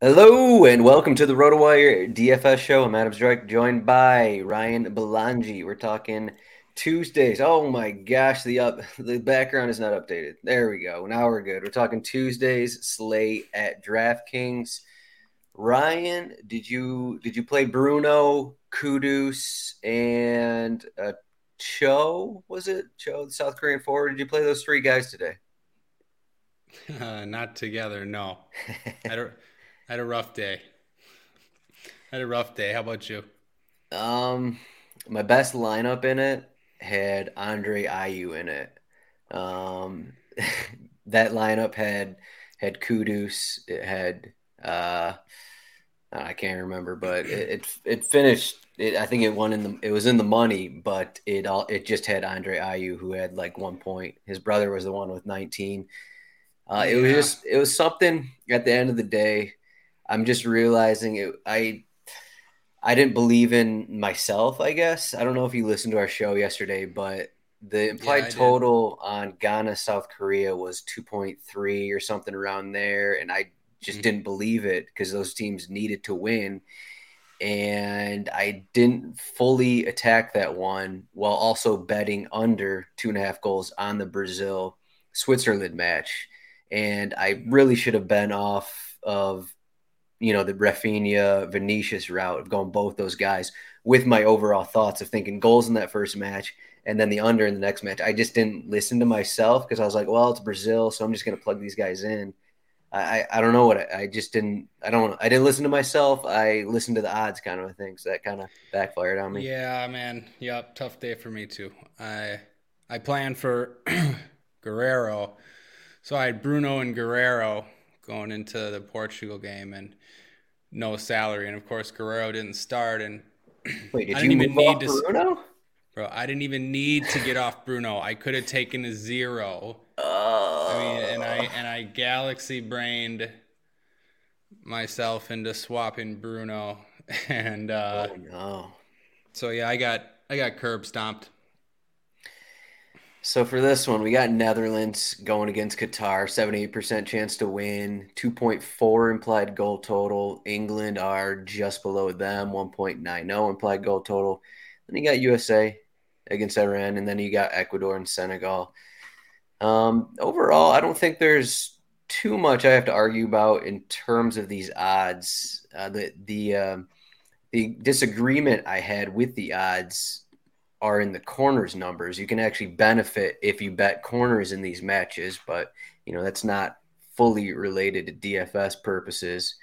Hello and welcome to the RotoWire DFS show. I'm Adam Zdroik, joined by Ryan Belangi. We're talking Tuesdays. Oh my gosh, the up the background is not updated. There we go. Now we're good. We're talking Tuesdays slate at DraftKings. Ryan, did you did you play Bruno, Kudus, and uh, Cho? Was it Cho, the South Korean forward? Did you play those three guys today? Uh, not together, no. I don't. I had a rough day. I had a rough day. How about you? Um, my best lineup in it had Andre Ayew in it. Um, that lineup had had Kudus. It had uh, I can't remember, but it it, it finished. It, I think it won in the. It was in the money, but it all it just had Andre Ayew who had like one point. His brother was the one with nineteen. Uh, yeah. It was just it was something at the end of the day I'm just realizing it. I I didn't believe in myself. I guess I don't know if you listened to our show yesterday, but the implied yeah, total did. on Ghana South Korea was 2.3 or something around there, and I just mm-hmm. didn't believe it because those teams needed to win. And I didn't fully attack that one while also betting under two and a half goals on the Brazil Switzerland match. And I really should have been off of you know, the Raphinha Vinicius route of going both those guys with my overall thoughts of thinking goals in that first match and then the under in the next match. I just didn't listen to myself because I was like, well, it's Brazil, so I'm just going to plug these guys in. I, I don't know what I, I, just didn't I don't I didn't listen to myself. I listened to the odds kind of a thing, so that kind of backfired on me. Yeah, man. Yep, tough day for me too. I I planned for Guerrero, so I had Bruno and Guerrero going into the Portugal game and no salary. And of course, Guerrero didn't start. And Wait, did I didn't even need to. Bruno? Bro, I didn't even need to get off Bruno. I could have taken a zero. Oh. I mean, and I and I galaxy brained myself into swapping Bruno, and uh, oh no. So yeah, I got I got curb stomped. So for this one, we got Netherlands going against Qatar, 78% chance to win, 2.4 implied goal total. England are just below them, 1.90 implied goal total. Then you got USA against Iran, and then you got Ecuador and Senegal. Um, overall, I don't think there's too much I have to argue about in terms of these odds. Uh, the the uh, the disagreement I had with the odds are in the corners numbers. You can actually benefit if you bet corners in these matches, but you know that's not fully related to DFS purposes.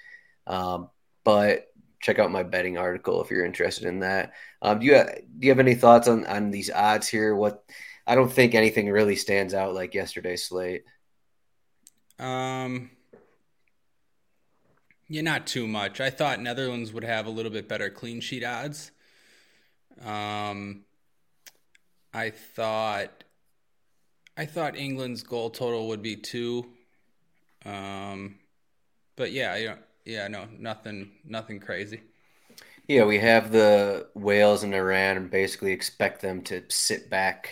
Um, but check out my betting article if you're interested in that. Um, do you have, do you have any thoughts on on these odds here? What I don't think anything really stands out like yesterday's slate. Um. Yeah, not too much. I thought Netherlands would have a little bit better clean sheet odds. Um, I thought I thought England's goal total would be two. Um, but yeah, yeah, yeah, no, nothing, nothing crazy. Yeah, we have the Wales and Iran, and basically expect them to sit back,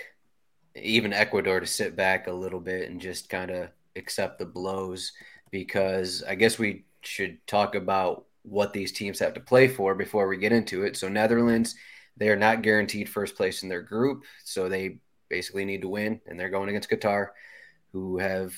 even Ecuador to sit back a little bit and just kind of accept the blows. Because I guess we should talk about what these teams have to play for before we get into it. So Netherlands, they are not guaranteed first place in their group, so they basically need to win, and they're going against Qatar, who have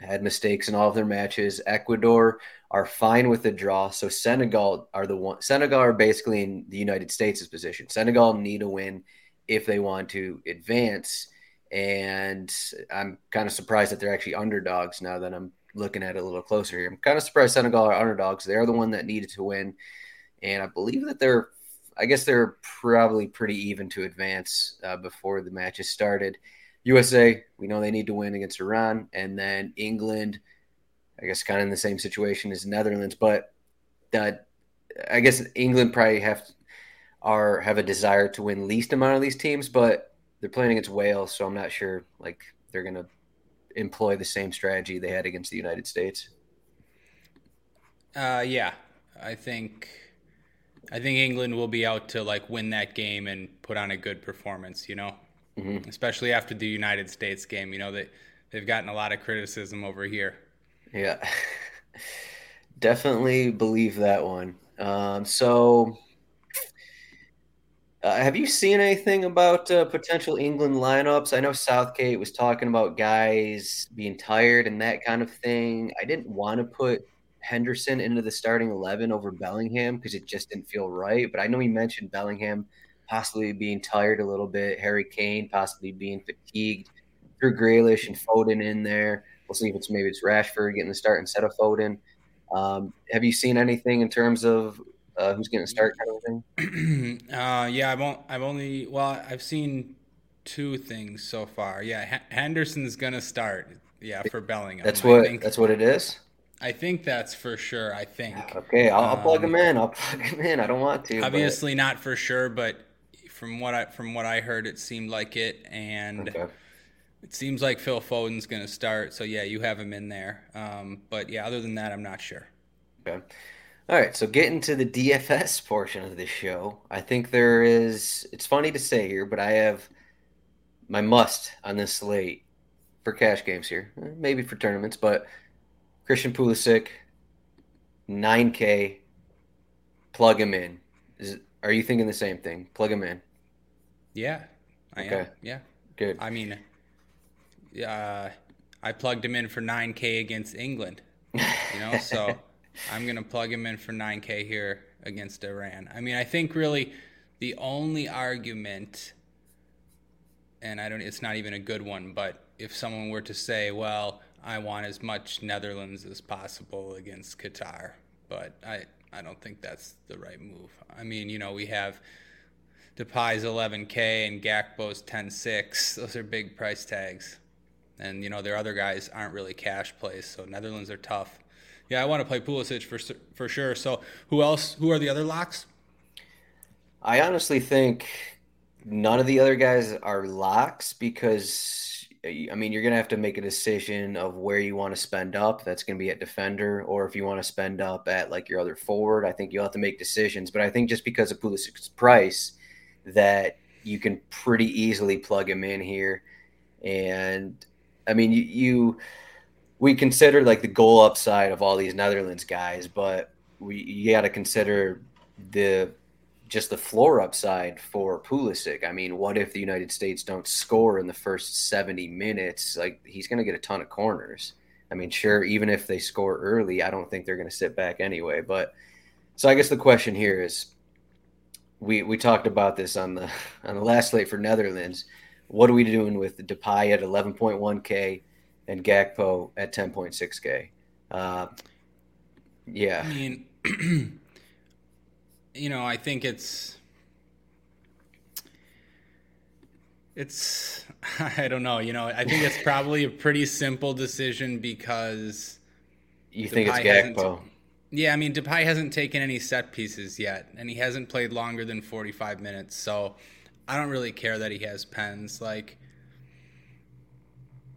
had mistakes in all of their matches. Ecuador are fine with the draw. So Senegal are the one. Senegal are basically in the United States' position. Senegal need a win if they want to advance. And I'm kind of surprised that they're actually underdogs now that I'm looking at it a little closer here. I'm kind of surprised Senegal are underdogs. They're the one that needed to win. And I believe that they're, I guess they're probably pretty even to advance uh, before the matches started. USA, we know they need to win against Iran. And then England, I guess kind of in the same situation as Netherlands. But that, I guess England probably have are have a desire to win least amount of these teams, but they're playing against Wales, so I'm not sure like they're gonna employ the same strategy they had against the United States. Uh, yeah, I think I think England will be out to like win that game and put on a good performance. You know, mm-hmm. especially after the United States game. You know that they, they've gotten a lot of criticism over here. Yeah, definitely believe that one. Um, so uh, have you seen anything about uh, potential England lineups? I know Southgate was talking about guys being tired and that kind of thing. I didn't want to put Henderson into the starting 11 over Bellingham because it just didn't feel right. But I know he mentioned Bellingham possibly being tired a little bit, Harry Kane possibly being fatigued, Drew Grealish and Foden in there. We'll see if it's maybe it's Rashford getting the start instead of Foden. Um, have you seen anything in terms of uh, who's going to start kind of thing? uh, yeah, I've, on, I've only well, I've seen two things so far. Yeah, H- Henderson's going to start. Yeah, for Bellingham. That's what. That's what it is. I think that's for sure. I think. Okay, I'll, I'll plug him um, in. I'll plug him in. I don't want to. Obviously, but... not for sure, but from what I from what I heard, it seemed like it, and okay. it seems like Phil Foden's going to start. So yeah, you have him in there. Um, but yeah, other than that, I'm not sure. Okay. All right, so getting to the DFS portion of the show, I think there is. It's funny to say here, but I have my must on this slate for cash games here, maybe for tournaments, but Christian Pulisic, 9K, plug him in. Is are you thinking the same thing? Plug him in. Yeah, I okay. am. Yeah, good. I mean, uh, I plugged him in for 9K against England. You know, so. I'm going to plug him in for 9K here against Iran. I mean, I think really the only argument, and I don't, it's not even a good one, but if someone were to say, well, I want as much Netherlands as possible against Qatar, but I, I don't think that's the right move. I mean, you know, we have Depay's 11K and Gakpo's 10.6. Those are big price tags. And, you know, their other guys aren't really cash plays, so Netherlands are tough. Yeah, I want to play Pulisic for for sure. So who else? Who are the other locks? I honestly think none of the other guys are locks because I mean you're gonna have to make a decision of where you want to spend up. That's gonna be at defender, or if you want to spend up at like your other forward. I think you'll have to make decisions. But I think just because of Pulisic's price, that you can pretty easily plug him in here. And I mean you, you we consider like the goal upside of all these Netherlands guys, but we you got to consider the just the floor upside for Pulisic. I mean, what if the United States don't score in the first 70 minutes? Like he's going to get a ton of corners. I mean, sure, even if they score early, I don't think they're going to sit back anyway. But so I guess the question here is we we talked about this on the on the last slate for Netherlands. What are we doing with Depay at 11.1k? and Gakpo at 10.6K. Uh, yeah. I mean, you know, I think it's it's I don't know, you know, I think it's probably a pretty simple decision because you think it's Gakpo. Yeah, I mean, Depay hasn't taken any set pieces yet, and he hasn't played longer than 45 minutes, so I don't really care that he has pens. Like,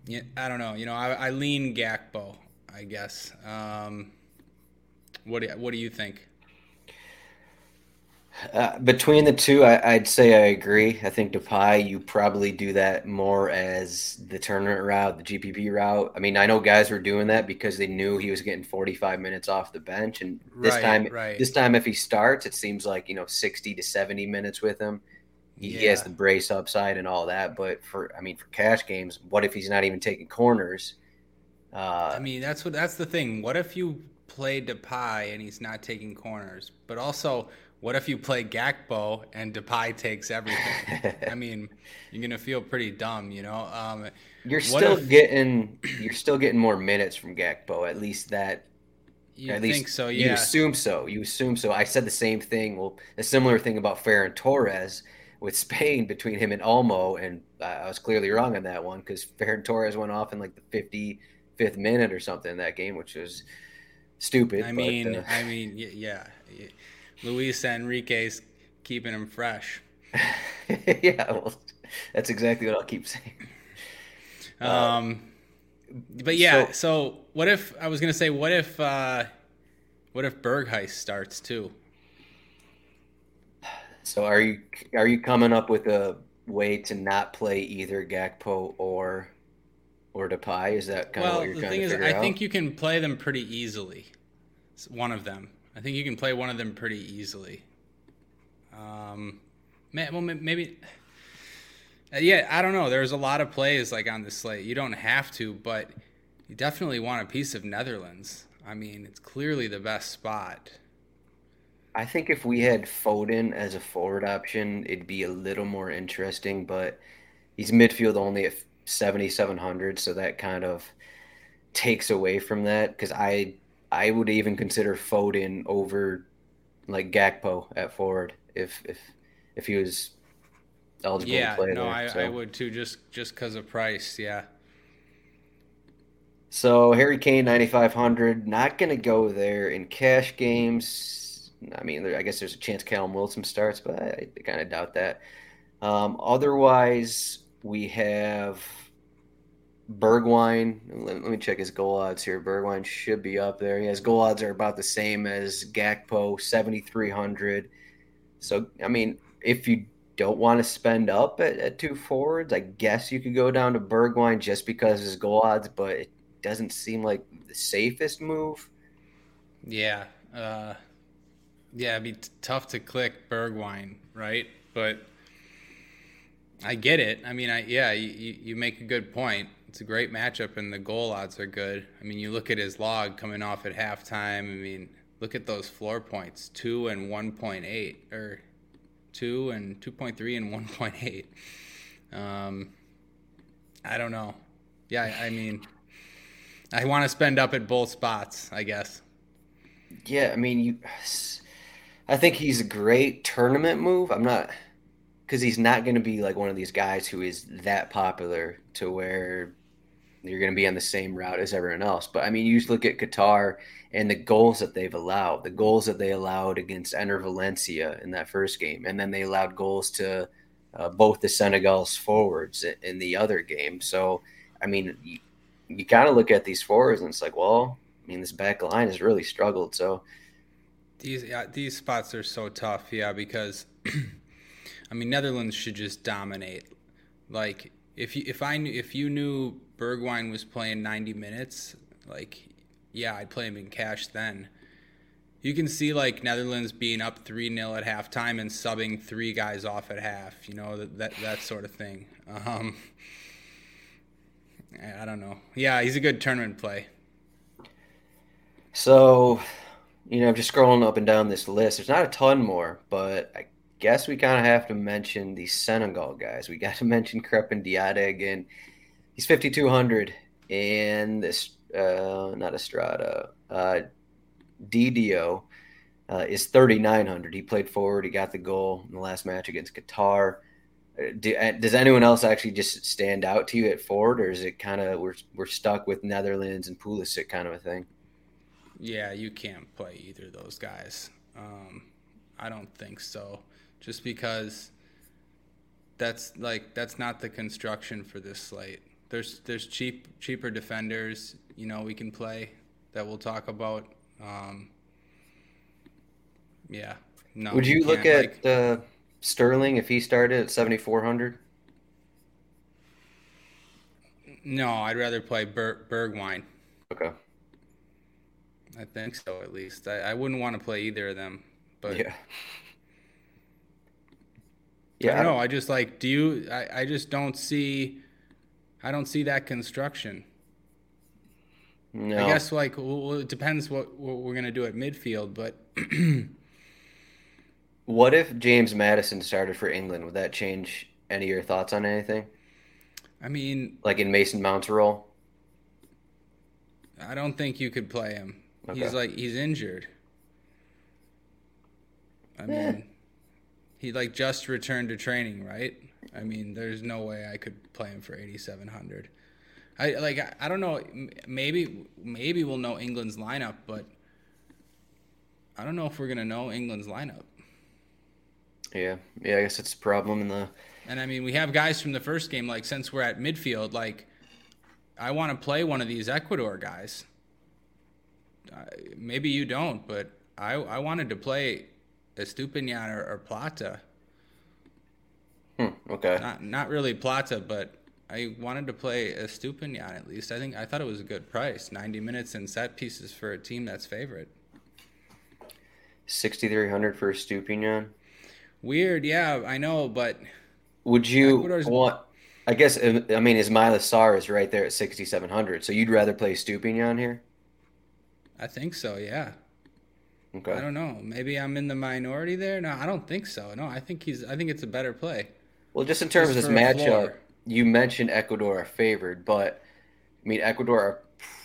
yeah, I don't know. You know, I, I lean Gakpo, I guess. Um, what do what do you think? Uh, between the two, I, would say I agree. I think Depay, you probably do that more as the tournament route, the GPP route. I mean, I know guys were doing that because they knew he was getting 45 minutes off the bench, and this right, time, right. this time, if he starts, it seems like you know 60 to 70 minutes with him. He, yeah. he has the brace upside and all that. But for, I mean, for cash games, what if he's not even taking corners? Uh, I mean, that's what that's the thing. What if you play Depay and he's not taking corners, but also what if you play Gakpo and Depay takes everything? I mean, you're gonna feel pretty dumb, you know. Um, you're still if, getting you're still getting more minutes from Gakpo. At least that. You at least so? Yeah. You assume so. You assume so. I said the same thing. Well, a similar thing about Ferran Torres with Spain between him and Olmo, and I was clearly wrong on that one because Ferran Torres went off in like the 55th minute or something in that game, which was stupid. I mean, but, uh, I mean, yeah. Luis Enrique's keeping him fresh. yeah, well, that's exactly what I'll keep saying. Um, but yeah, so, so, what if I was gonna say, what if, uh, what if Berghuis starts too? So are you are you coming up with a way to not play either Gakpo or or Depay? Is that kind well, of what you're the thing is, I out? think you can play them pretty easily. It's one of them. I think you can play one of them pretty easily. Um, well, maybe. Uh, yeah, I don't know. There's a lot of plays like on the slate. You don't have to, but you definitely want a piece of Netherlands. I mean, it's clearly the best spot. I think if we had Foden as a forward option, it'd be a little more interesting. But he's midfield only at 7,700, so that kind of takes away from that because I I would even consider Foden over like Gakpo at forward if if if he was eligible yeah, to play no, there. I, so. I would too, just just because of price. Yeah. So Harry Kane, ninety five hundred, not going to go there in cash games. I mean, I guess there's a chance Callum Wilson starts, but I, I kind of doubt that. Um, otherwise, we have Bergwijn, let, let, me check his goal odds here. Bergwijn should be up there. His goal odds are about the same as Gakpo, 7,300. So, I mean, if you don't want to spend up at, at, two forwards, I guess you could go down to Bergwijn just because his goal odds, but it doesn't seem like the safest move. Yeah. Uh, yeah, it'd be t- tough to click Bergwijn, right? But I get it. I mean, I yeah, you, you make a good point it's a great matchup, and the goal odds are good. I mean, you look at his log coming off at halftime. I mean, look at those floor points: two and one point eight, or two and two point three and one point eight. Um, I don't know. Yeah, I mean, I want to spend up at both spots. I guess. Yeah, I mean, you. I think he's a great tournament move. I'm not because he's not going to be like one of these guys who is that popular to where you're going to be on the same route as everyone else. But I mean, you just look at Qatar and the goals that they've allowed, the goals that they allowed against Enner Valencia in that first game, and then they allowed goals to uh, both the Senegal's forwards in the other game. So, I mean, you, you kind of look at these forwards and it's like, well, I mean, this back line has really struggled. So, these yeah, these spots are so tough, yeah, because I mean, Netherlands should just dominate. Like if you if I knew if you knew Bergwijn was playing 90 minutes, like yeah, I'd play him in cash then. You can see like Netherlands being up 3-0 at halftime and subbing three guys off at half, you know, that that, that sort of thing. Um, I don't know. Yeah, he's a good tournament play. So, you know, just scrolling up and down this list, there's not a ton more, but I guess we kind of have to mention the Senegal guys. We got to mention Crepin Diatta again. He's 5,200. And this, uh, not Estrada, uh, Diédhiou uh, is 3,900. He played forward. He got the goal in the last match against Qatar. Uh, do, uh, does anyone else actually just stand out to you at forward, or is it kind of we're we're stuck with Netherlands and Pulisic kind of a thing? Yeah, you can't play either of those guys. Um, I don't think so just because that's like that's not the construction for this slate. There's there's cheap cheaper defenders, you know, we can play that we'll talk about. Um, yeah. No. Would you look at like- uh, Sterling if he started at 7,400? no, I'd rather play Ber- Bergwijn. Okay. I think so, at least. I, I wouldn't want to play either of them, but yeah. I Yeah. don't know. I just like. Do you? I, I just don't see. I don't see that construction. No. I guess like well, it depends what, what we're gonna do at midfield, but What if James Maddison started for England? Would that change any of your thoughts on anything? I mean, Like in Mason Mount's role? I don't think you could play him. He's like he's injured. I Eh. mean, he like just returned to training, right? I mean, there's no way I could play him for 8700. I like I, don't know, maybe maybe we'll know England's lineup, but I don't know if we're going to know England's lineup. Yeah. Yeah, I guess it's a problem in the And I mean, we have guys from the first game like since we're at midfield like I want to play one of these Ecuador guys. I, maybe you don't, but I I wanted to play Estupiñán or, or Plata. hmm, okay. Not not really Plata, but I wanted to play Estupiñán at least. I think I thought it was a good price. 90 minutes and set pieces for a team that's favorite. 6,300 for Estupiñán. Weird, yeah, I know, but Would you Ecuador's- want? I guess I mean Ismaila Sarr is right there at 6,700. So you'd rather play Estupiñán here? I think so, yeah. I don't know. Maybe I'm in the minority there. No, I don't think so. No, I think he's. I think it's a better play. Well, just in terms Just of this matchup, floor. you mentioned Ecuador are favored, but I mean Ecuador are a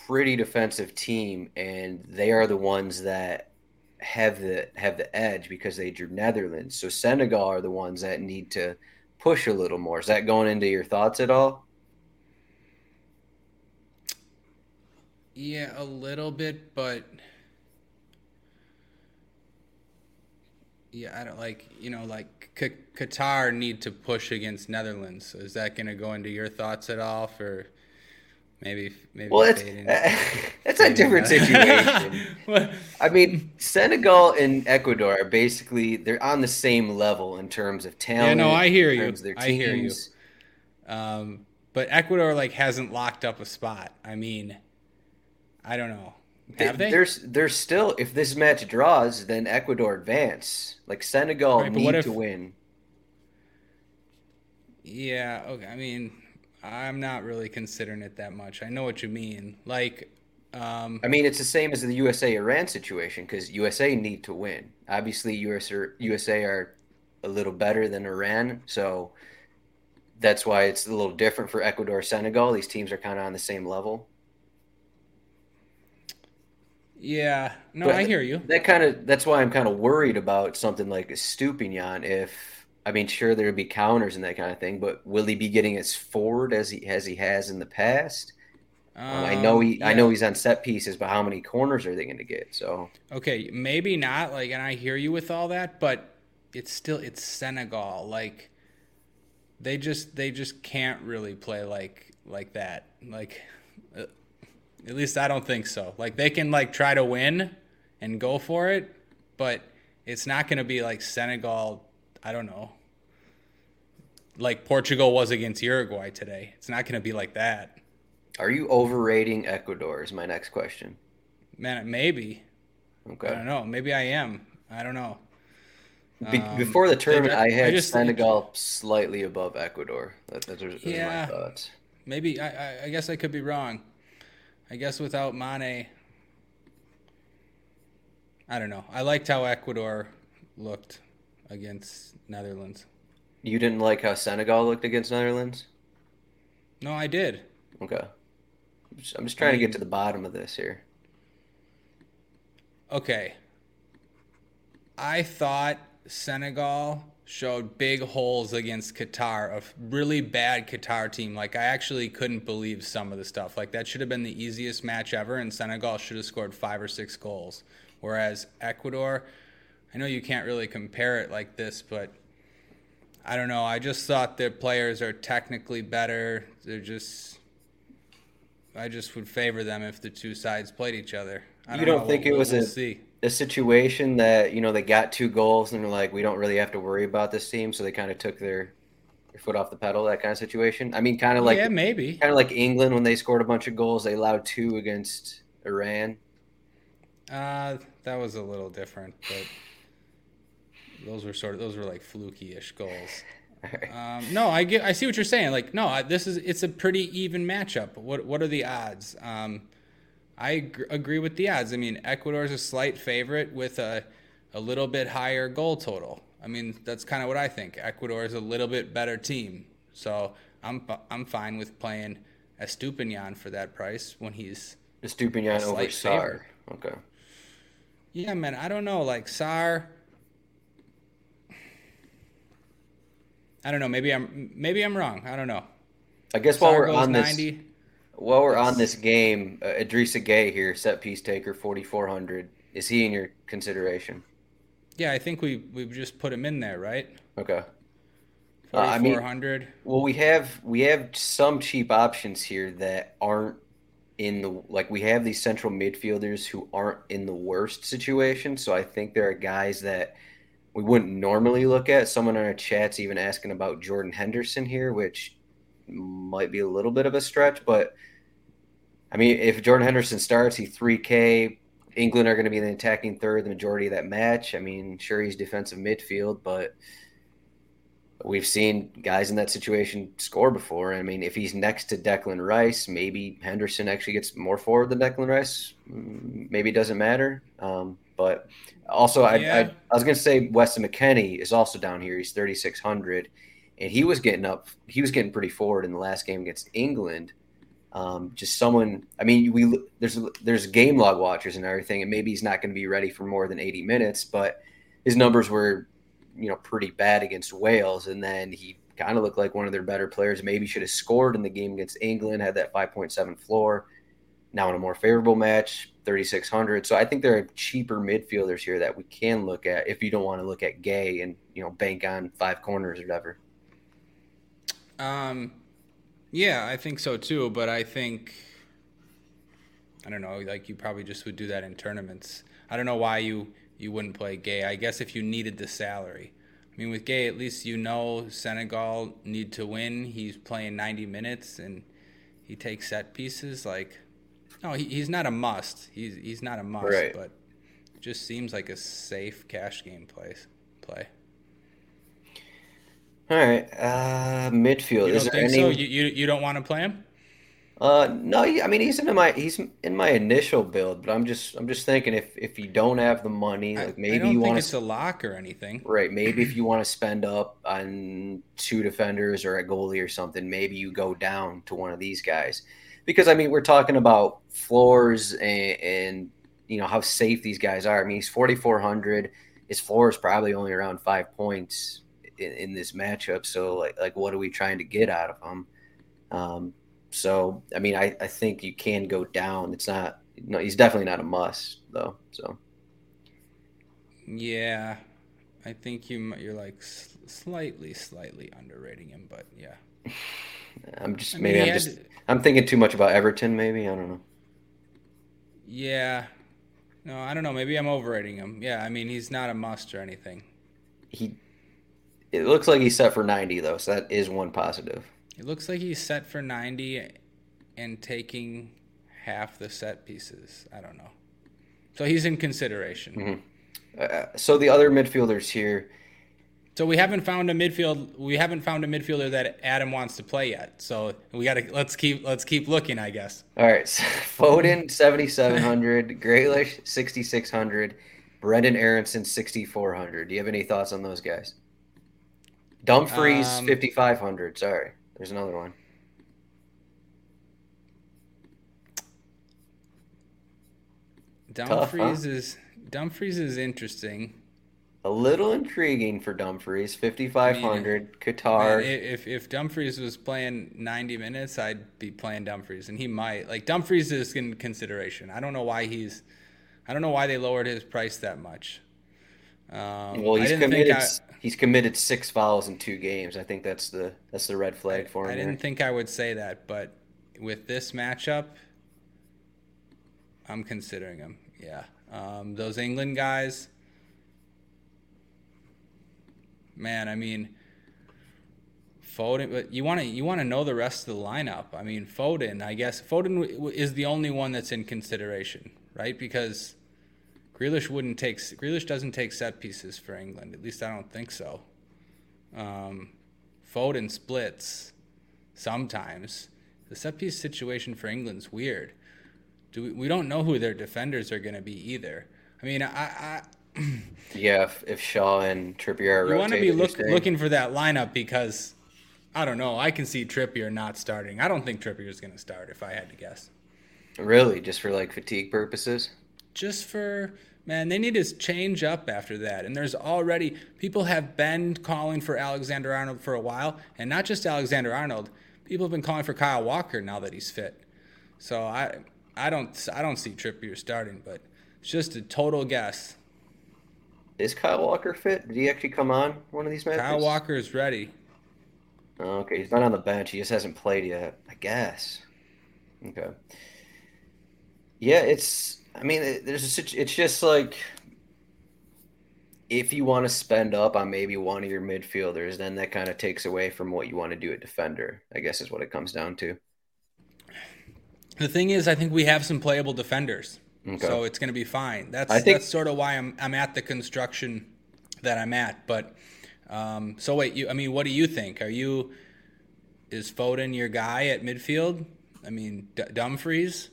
pretty defensive team, and they are the ones that have the have the edge because they drew Netherlands. So Senegal are the ones that need to push a little more. Is that going into your thoughts at all? Yeah, a little bit, but yeah, I don't like you know like Q- Qatar need to push against Netherlands. Is that going to go into your thoughts at all, for maybe maybe? Well, it's fading- it's a different situation. I mean, Senegal and Ecuador are basically they're on the same level in terms of talent. Yeah, no, I hear you. terms of their I hear you. Um, but Ecuador like hasn't locked up a spot. I mean, I don't know. Have they? There's there's still if this match draws, then Ecuador advance. Like Senegal Right, need if- to win. Yeah, okay. I mean, I'm not really considering it that much. I know what you mean. Like, um, I mean, it's the same as the USA Iran situation because USA need to win. Obviously, US are, USA are a little better than Iran, so that's why it's a little different for Ecuador Senegal. These teams are kind of on the same level. Yeah, no, But I hear you. That kind of that's why I'm kind of worried about something like Estupiñán. If I mean, sure there'd be counters and that kind of thing, but will he be getting as forward as he as he has in the past? Um, I know he I know he's on set pieces, but how many corners are they going to get? So Okay, maybe not. Like, and I hear you with all that, but it's still it's Senegal. Like, they just they just can't really play like like that. Like, at least I don't think so. Like, they can like try to win and go for it, but it's not going to be like Senegal. I don't know. Like Portugal was against Uruguay today. It's not going to be like that. are you overrating Ecuador? Is my next question. Man, maybe. Okay. I don't know. Maybe I am. I don't know. Be- Um, before the tournament, I- I, I had just- Senegal slightly above Ecuador. That, Yeah. my thoughts. Maybe I, I guess I could be wrong. I guess without Mane, I don't know. I liked how Ecuador looked against Netherlands. You didn't like how Senegal looked against Netherlands? No, I did. Okay. I'm just, I'm just trying to mean- get to the bottom of this here. Okay. I thought Senegal showed big holes against Qatar, a really bad Qatar team. Like I actually couldn't believe some of the stuff. Like that should have been the easiest match ever, and Senegal should have scored five or six goals. Whereas Ecuador, I know you can't really compare it like this, but I don't know. I just thought their players are technically better. They're just. I just would favor them if the two sides played each other. I You don't know. think We'll- it was we'll a- see. A situation that you know they got two goals and they're like, we don't really have to worry about this team, so they kind of took their their foot off the pedal, that kind of situation. I mean, kind of like yeah, maybe kind of like England when they scored a bunch of goals, they allowed two against Iran. Uh, that was a little different, but those were sort of those were like fluky-ish goals. Um, no, I get, I see what you're saying. Like, no, this is it's a pretty even matchup. What what are the odds? Um, I agree with the odds. I mean, Ecuador is a slight favorite with a a little bit higher goal total. I mean, that's kind of what I think. Ecuador is a little bit better team, so I'm I'm fine with playing Estupiñán for that price when he's Estupiñán over Sarr. Okay. Yeah, man. I don't know. Like Sarr. I don't know. Maybe I'm maybe I'm wrong. I don't know. I guess Sarr while we're on 90. this, while we're on this game, uh, Idrissa Gueye here, set piece taker, forty four hundred. Is he in your consideration? Yeah, I think we we've just put him in there, right? Okay. Uh, I mean. Well, we have we have some cheap options here that aren't in the like we have these central midfielders who aren't in the worst situation. So I think there are guys that we wouldn't normally look at. Someone in our chat's even asking about Jordan Henderson here, which might be a little bit of a stretch, but I mean, if Jordan Henderson starts, he 3K, England are going to be the attacking third the majority of that match. I mean, sure he's defensive midfield, but we've seen guys in that situation score before. I mean, if he's next to Declan Rice, maybe Henderson actually gets more forward than Declan Rice. Mm, maybe it doesn't matter. Um, but also, I, yeah. I, I, was going to say Weston McKennie is also down here. He's 3,600, and he was getting up. He was getting pretty forward in the last game against England. Um, just someone. I mean, we there's there's game log watchers and everything, and maybe he's not going to be ready for more than 80 minutes, but his numbers were, you know, pretty bad against Wales, and then he kind of looked like one of their better players. Maybe should have scored in the game against England, had that 5.7 floor. Now in a more favorable match, 3600. So I think there are cheaper midfielders here that we can look at if you don't want to look at Gueye and you know bank on five corners or whatever. Um, yeah, I think so too. But I think I don't know. Like you probably just would do that in tournaments. I don't know why you you wouldn't play Gueye. I guess if you needed the salary. I mean, with Gueye, at least you know Senegal need to win. He's playing 90 minutes and he takes set pieces. Like, no, he, he's not a must. He's he's not a must, right. but just seems like a safe cash game play. Play. All right, uh, midfield. You Is there any? So? You, you you don't want to play him? Uh, no. I mean, he's in my he's in my initial build, but I'm just I'm just thinking if if you don't have the money, like maybe I don't you want to. It's a lock or anything, right? Maybe if you want to spend up on two defenders or a goalie or something, maybe you go down to one of these guys, because I mean we're talking about floors and, and you know how safe these guys are. I mean, he's 4,400. His floor is probably only around five points in, in, this matchup. So like like what are we trying to get out of him? Um, so I mean I, I think you can go down. It's not no he's definitely not a must though. So yeah, I think you you're like slightly slightly underrating him, but yeah. I'm just I mean, maybe I'm just I'm thinking too much about Everton. Maybe I don't know. Yeah, no, I don't know. Maybe I'm overrating him. Yeah, I mean he's not a must or anything. He it looks like he's set for 90 though, so that is one positive. It looks like he's set for 90 and taking half the set pieces. I don't know. So he's in consideration. Mm-hmm. Uh, so the other midfielders here. So we haven't found a midfield. We haven't found a midfielder that Adam wants to play yet. So we got to let's keep let's keep looking. I guess. All right, so Foden seventy seven hundred, Grealish sixty six hundred, Brendan Aaronson sixty four hundred. Do you have any thoughts on those guys? Dumfries um, 5500. Sorry. There's another one. Dumfries Tough, huh? is Dumfries is interesting. A little intriguing for Dumfries. 5500 I mean, Qatar. if if Dumfries was playing 90 minutes, I'd be playing Dumfries and he might. Like Dumfries is in consideration. I don't know why he's I don't know why they lowered his price that much. Um, well, he's committed. I, he's committed six fouls in two games. I think that's the that's the red flag for him. I didn't think I would say that, but with this matchup, I'm considering him. Yeah, Um, those England guys, man, I mean, Foden. But you want to you want to know the rest of the lineup. I mean, Foden. I guess Foden is the only one that's in consideration, right? Because Grealish wouldn't take Grealish doesn't take set pieces for England. At least I don't think so. Um, Foden splits sometimes. The set piece situation for England's weird. Do we, we don't know who their defenders are going to be either. I mean, I, I yeah, if, if, Shaw and Trippier are you want to be look, looking for that lineup because I don't know. I can see Trippier not starting. I don't think Trippier is going to start if I had to guess. Really, just for like fatigue purposes? Just for man, they need to change up after that. And there's already people have been calling for Alexander Arnold for a while, and not just Alexander Arnold. People have been calling for Kyle Walker now that he's fit. So I I don't I don't see Trippier starting, but it's just a total guess. Is Kyle Walker fit? Did he actually come on one of these matches? Kyle Walker is ready. Oh, okay, he's not on the bench. He just hasn't played yet, I guess. Okay. Yeah, it's. I mean, there's a. It's just like if you want to spend up on maybe one of your midfielders, then that kind of takes away from what you want to do at defender. I guess is what it comes down to. The thing is, I think we have some playable defenders, okay. so it's going to be fine. That's think, that's sort of why I'm I'm at the construction that I'm at. But um, so wait, you I mean, what do you think? Are you is Foden your guy at midfield? I mean, D- Dumfries.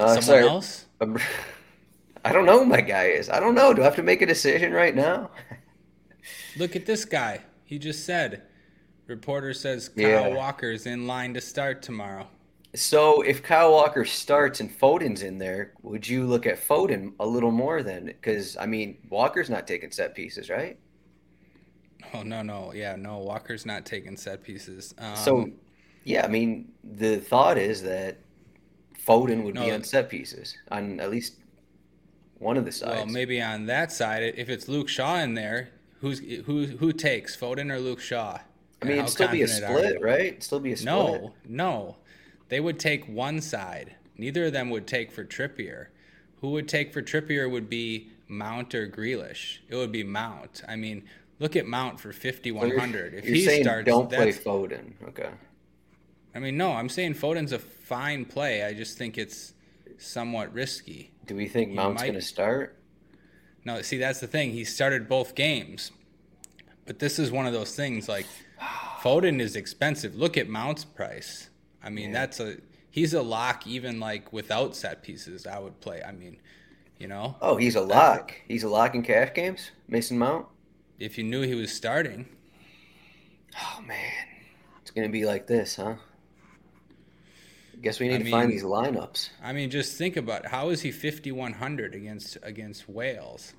Uh, Someone sorry. else? I don't know who my guy is. I don't know. Do I have to make a decision right now? Look at this guy. He just said. Reporter says Kyle yeah. Walker's in line to start tomorrow. So if Kyle Walker starts and Foden's in there, would you look at Foden a little more then? Because I mean, Walker's not taking set pieces, right? Oh no, no, yeah, no. Walker's not taking set pieces. Um, so, yeah, I mean, the thought is that Foden would no, be on set pieces on at least one of the sides. Well, maybe on that side, if it's Luke Shaw in there, who's who? Who takes Foden or Luke Shaw? I mean, it'd still be a split, right? It'd still be a split. No, no. They would take one side. Neither of them would take for Trippier. Who would take for Trippier would be Mount or Grealish. It would be Mount. I mean, look at Mount for 5100. if he saying starts, don't play Foden. Okay. I mean, no, I'm saying Foden's a fine play. I just think it's somewhat risky. Do we think Mount's going to start? No, see, that's the thing. He started both games. But this is one of those things like Foden is expensive. Look at Mount's price. I mean, yeah. that's a he's a lock even like without set pieces. I would play. I mean, you know. Oh, he's a lock. He's a lock in cash games. Mason Mount. If you knew he was starting. Oh man, it's gonna be like this, huh? Guess we need I to mean, find these lineups. I mean, just think about it. how is he fifty one hundred against against Wales?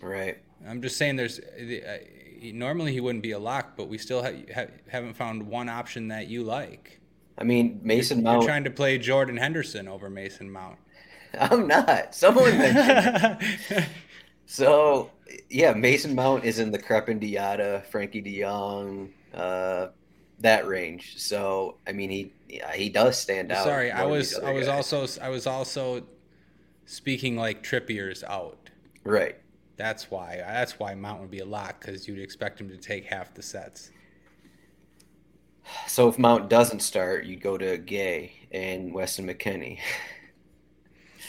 Right. I'm just saying, there's uh, normally he wouldn't be a lock, but we still ha- ha- haven't found one option that you like. I mean, Mason you're, Mount. You're trying to play Jordan Henderson over Mason Mount. I'm not. Someone mentioned. so yeah, Mason Mount is in the Crepin Diatta, Frenkie De Jong, uh, that range. So I mean, he yeah, he does stand out. Sorry, I was I was guys. also I was also speaking like Trippier's out. Right. That's why that's why Mount would be a lock because you'd expect him to take half the sets. So if Mount doesn't start, you'd go to Gueye and Weston McKennie.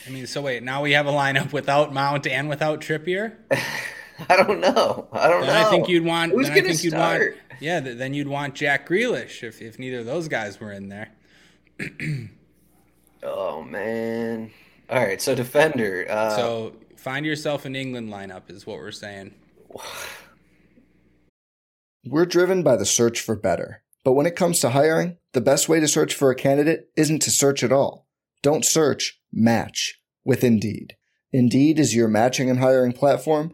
I mean, so wait, now we have a lineup without Mount and without Trippier. I don't know. I don't then know. I think you'd want. Who's gonna I think start? You'd. Yeah, then you'd want Jack Grealish if if neither of those guys were in there. oh man! All right, so defender. Uh, so find yourself an England lineup is what we're saying. We're driven by the search for better. But when it comes to hiring, the best way to search for a candidate isn't to search at all. Don't search, match with Indeed. Indeed is your matching and hiring platform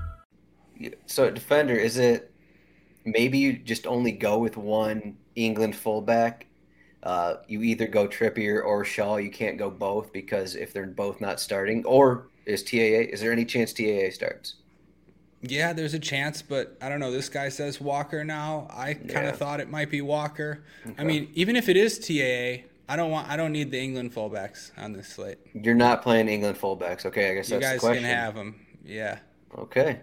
So defender, is it maybe you just only go with one England fullback? Uh, you either go Trippier or Shaw. You can't go both because if they're both not starting, or is TAA? Is there any chance TAA starts? Yeah, there's a chance, but I don't know. This guy says Walker now. I kind of Yeah. thought it might be Walker. I mean, even if it is TAA, I don't want. I don't need the England fullbacks on this slate. You're not playing England fullbacks. Okay, I guess You that's guys the can have them. Yeah. Okay.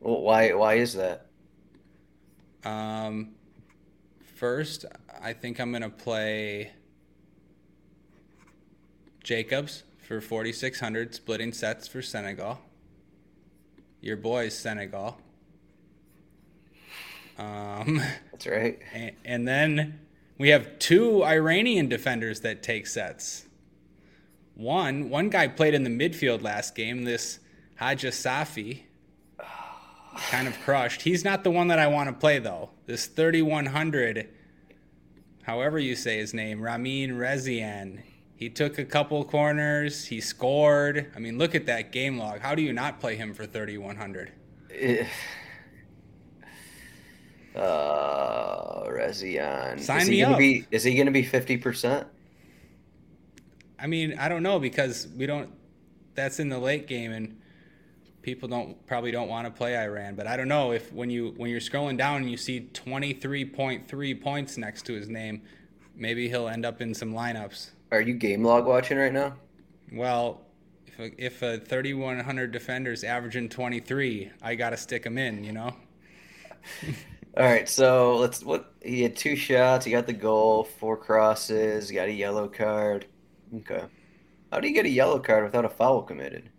Well, why? Why is that? Um, first, I think I'm gonna play Jakobs for 4600, splitting sets for Senegal. Your boys Senegal. Um, That's right. and, and then we have two Iranian defenders that take sets. One one guy played in the midfield last game. This Hajsafi kind of crushed. He's not the one that I want to play though. This 3100, however you say his name, Ramin Rezaeian. He took a couple corners. He scored. I mean, look at that game log. How do you not play him for 3100? Eh. Uh, Rezaeian. Sign is he me gonna up. Be, is he going to be fifty percent? I mean, I don't know because we don't. That's in the late game, and people don't probably don't want to play Iran. But I don't know if when you when you're scrolling down and you see 23.3 points next to his name, maybe he'll end up in some lineups. Are you game log watching right now? Well, if a, if a 3100 defender's averaging 23, I gotta stick him in. You know. All right, so let's. What he had two shots. He got the goal, four crosses. He got a yellow card. Okay. How do you get a yellow card without a foul committed?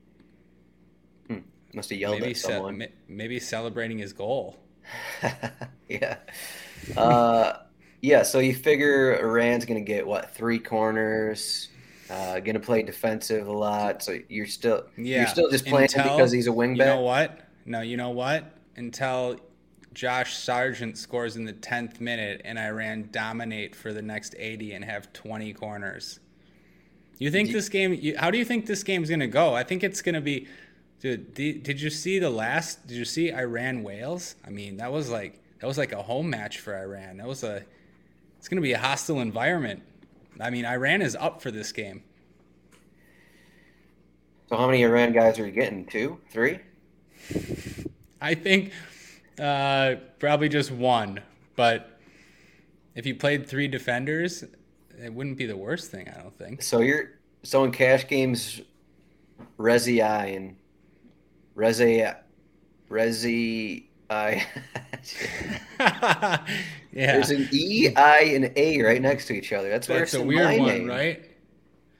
Must have yelled Maybe at someone. ma- maybe celebrating his goal. yeah. Uh, yeah. So you figure Iran's gonna get what three corners. Uh, gonna play defensive a lot. So you're still Yeah. you're still just playing him until- because he's a wingback. You know what? No, you know what? Until Josh Sargent scores in the 10th minute and Iran dominate for the next 80 and have 20 corners. You think this game, you, how do you think this game's going to go? I think it's going to be, dude, did, did you see the last, did you see Iran Wales? I mean, that was like, that was like a home match for Iran. That was a, it's going to be a hostile environment. I mean, Iran is up for this game. So how many Iran guys are you getting? Two, three? I think uh, probably just one. But if you played three defenders, it wouldn't be the worst thing. I don't think. So you're so in cash games, Rezi and Rezi Rezi I. yeah, There's an E, I, and A right next to each other. That's, a weird one, name. right?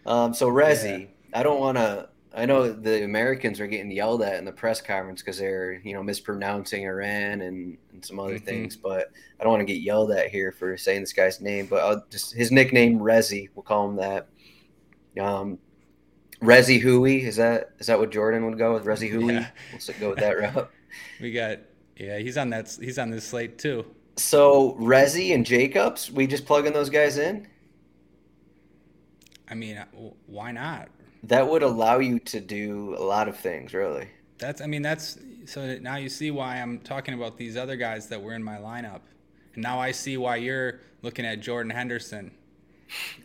Um, so Rezi, I don't want to. I know the Americans are getting yelled at in the press conference because they're you know mispronouncing Iran and, and some other Mhm. things, but I don't want to get yelled at here for saying this guy's name. But I'll just his nickname Rezi, we'll call him that. Um, Rezi Hui is that is that what Jordan would go with? Rezi Hui, Yeah. we'll go with that route. We got yeah. He's on that. He's on this slate too. So Rezi and Jakobs, we just plugging those guys in. I mean, uh, why not? That would allow you to do a lot of things, really. That's. I mean, that's. So now you see why I'm talking about these other guys that were in my lineup, and now I see why you're looking at Jordan Henderson.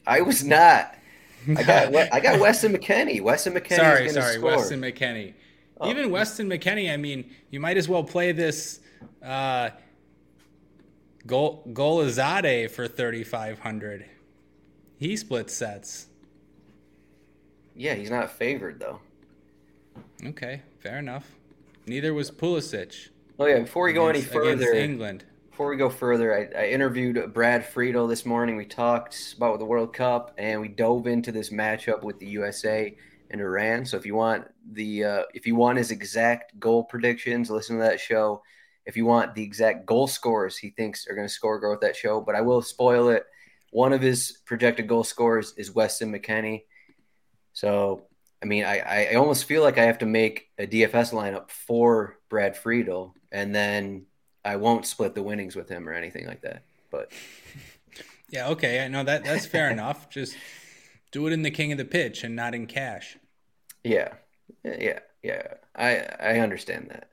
I was not. I got I got Weston McKennie. Weston McKennie sorry, sorry, score. Weston McKennie. Oh. Even Weston McKennie, I mean, you might as well play this uh, Gol- Gholizadeh for 3,500. He splits sets. Yeah, he's not favored though. Okay, fair enough. Neither was Pulisic. Oh yeah, before we go any against- further, England. Before we go further, I, I interviewed Brad Friedel this morning. We talked about the World Cup and we dove into this matchup with the USA and Iran. So if you want the uh, if you want his exact goal predictions, listen to that show. If you want the exact goal scores he thinks are going to score, go with that show. But I will spoil it. One of his projected goal scores is Weston McKennie. So I mean, I, I almost feel like I have to make a DFS lineup for Brad Friedel, and then I won't split the winnings with him or anything like that. But Yeah, okay. I know that that's fair enough. Just do it in the king of the pitch and not in cash. yeah, yeah, yeah, I I understand that.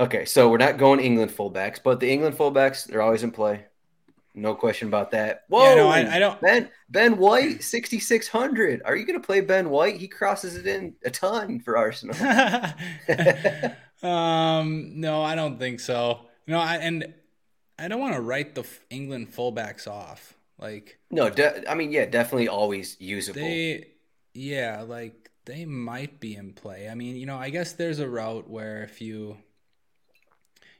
Okay, so we're not going England fullbacks, but the England fullbacks they're always in play. No question about that. Whoa, Yeah, no, I- I don't- Ben Ben White, sixty six hundred. Are you going to play Ben White? He crosses it in a ton for Arsenal. um, no, I don't think so. No, I, and I don't want to write the England fullbacks off. Like no, de- I mean, yeah, definitely always usable. they, yeah, like they might be in play. I mean, you know, I guess there's a route where if you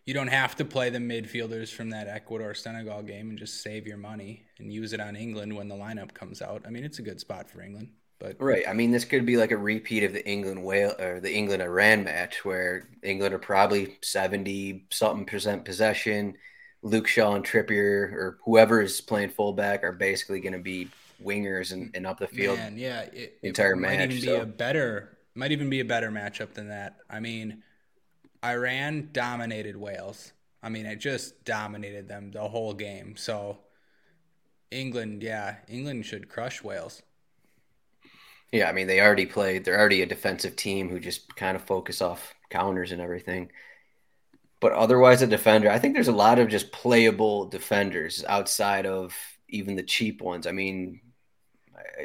you don't have to play the midfielders from that Ecuador Senegal game and just save your money and use it on England when the lineup comes out. I mean, it's a good spot for England, but Right. I mean, this could be like a repeat of the England whale or the England Iran match where England are probably 70 something percent possession. Luke Shaw and Trippier or whoever is playing fullback are basically going to be wingers and, and up the field. Man, yeah, it, it entire might match, even be a better, might even be a better matchup than that. I mean, Iran dominated Wales. I mean, it just dominated them the whole game. So England, yeah, England should crush Wales. Yeah. I mean, they already played, they're already a defensive team who just kind of focus off counters and everything. But otherwise, a defender, I think there's a lot of just playable defenders outside of even the cheap ones. I mean,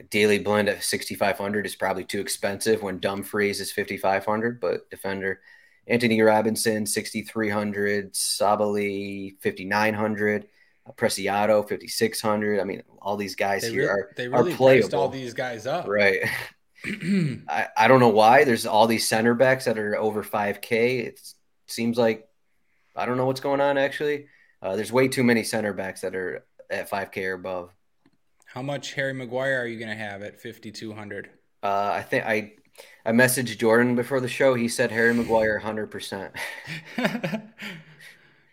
Daley Blind at 6,500 is probably too expensive when Dumfries is 5,500, but defender Antonee Robinson, 6,300, Sabaly, 5,900, Preciado, 5,600. I mean, all these guys They, here re- are, they are really priced all these guys up. Right. I, I don't know why there's all these center backs that are over 5K. It seems like I don't know what's going on actually. Uh, there's way too many center backs that are at 5K or above. How much Harry Maguire are you going to have at 5,200? Uh, I think I I messaged Jordan before the show. He said Harry Maguire 100%.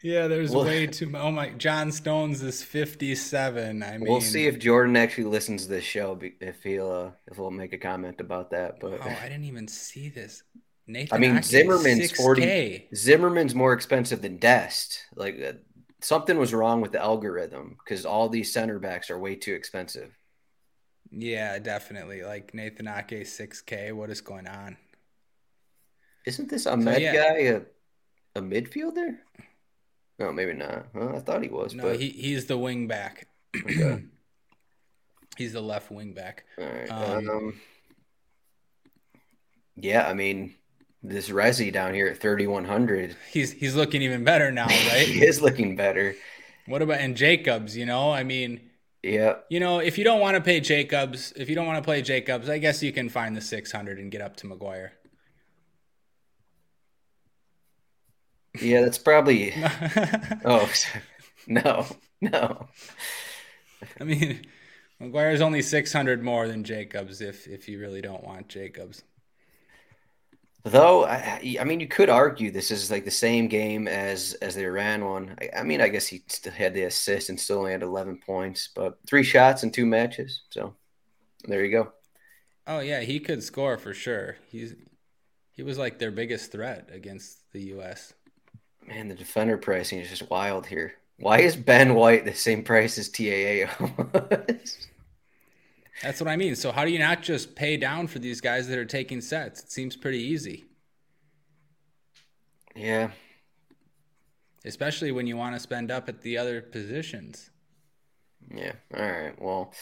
yeah, there's Well- way too much. Oh my, John Stones is 57. I mean, we'll see if Jordan actually listens to this show if he'll uh, if he'll make a comment about that. But Oh, I didn't even see this. Nathan I mean, Zimmerman's 6K. 40. Zimmerman's more expensive than Dest. Like uh, something was wrong with the algorithm because all these center backs are way too expensive. Yeah, definitely. Like Nathan Ake, 6K. What is going on? Isn't this Ahmed yeah. guy a, a midfielder? No, maybe not. Huh? I thought he was, No, but he, he's the wing back. Okay. he's the left wing back. all right. um, Um, yeah, I mean, this Resi down here at 3100, He's he's looking even better now, right? he is looking better. what about and Jakobs? You know, I mean, Yeah, you know, if you don't want to pay Jakobs, if you don't want to play Jakobs, I guess you can find the 600 and get up to Maguire. Yeah, that's probably. Oh no, no. I mean, Maguire's only 600 more than Jakobs if if you really don't want Jakobs. Though I, I mean, you could argue this is like the same game as as the Iran one. I, I mean, I guess he still had the assist and still only had eleven points, but three shots in two matches. So there you go. Oh yeah, he could score for sure. He's he was like their biggest threat against the US. Man, the defender pricing is just wild here. Why is Ben White the same price as TAA? almost? That's what I mean. So how do you not just pay down for these guys that are taking sets? It seems pretty easy, yeah, especially when you want to spend up at the other positions. yeah. All right. Well,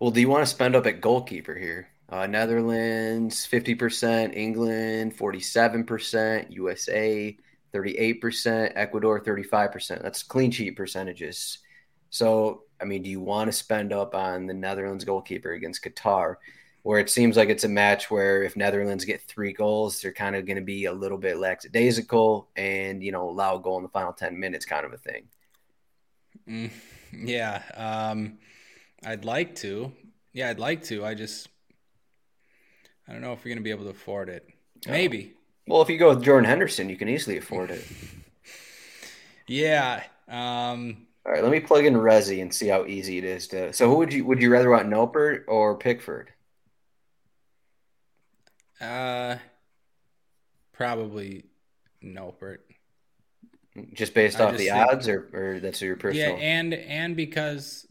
well, do you want to spend up at goalkeeper here? Uh, Netherlands 50%, England 47%, USA 38%, Ecuador 35%. That's clean sheet percentages. So, I mean, do you want to spend up on the Netherlands goalkeeper against Qatar, where it seems like it's a match where if Netherlands get three goals, they're kind of going to be a little bit lackadaisical and, you know, allow a goal in the final 10 minutes kind of a thing? Mm, yeah. Um, I'd like to. Yeah, I'd like to. I just, I don't know if we're going to be able to afford it. Maybe. Well, if you go with Jordan Henderson, you can easily afford it. yeah. Um, All right, let me plug in Resi and see how easy it is to. So, who would you would you rather want, Noppert or Pickford? uh, probably Noppert. Just based I off just the think- odds, or, or that's your personal. Yeah, and and because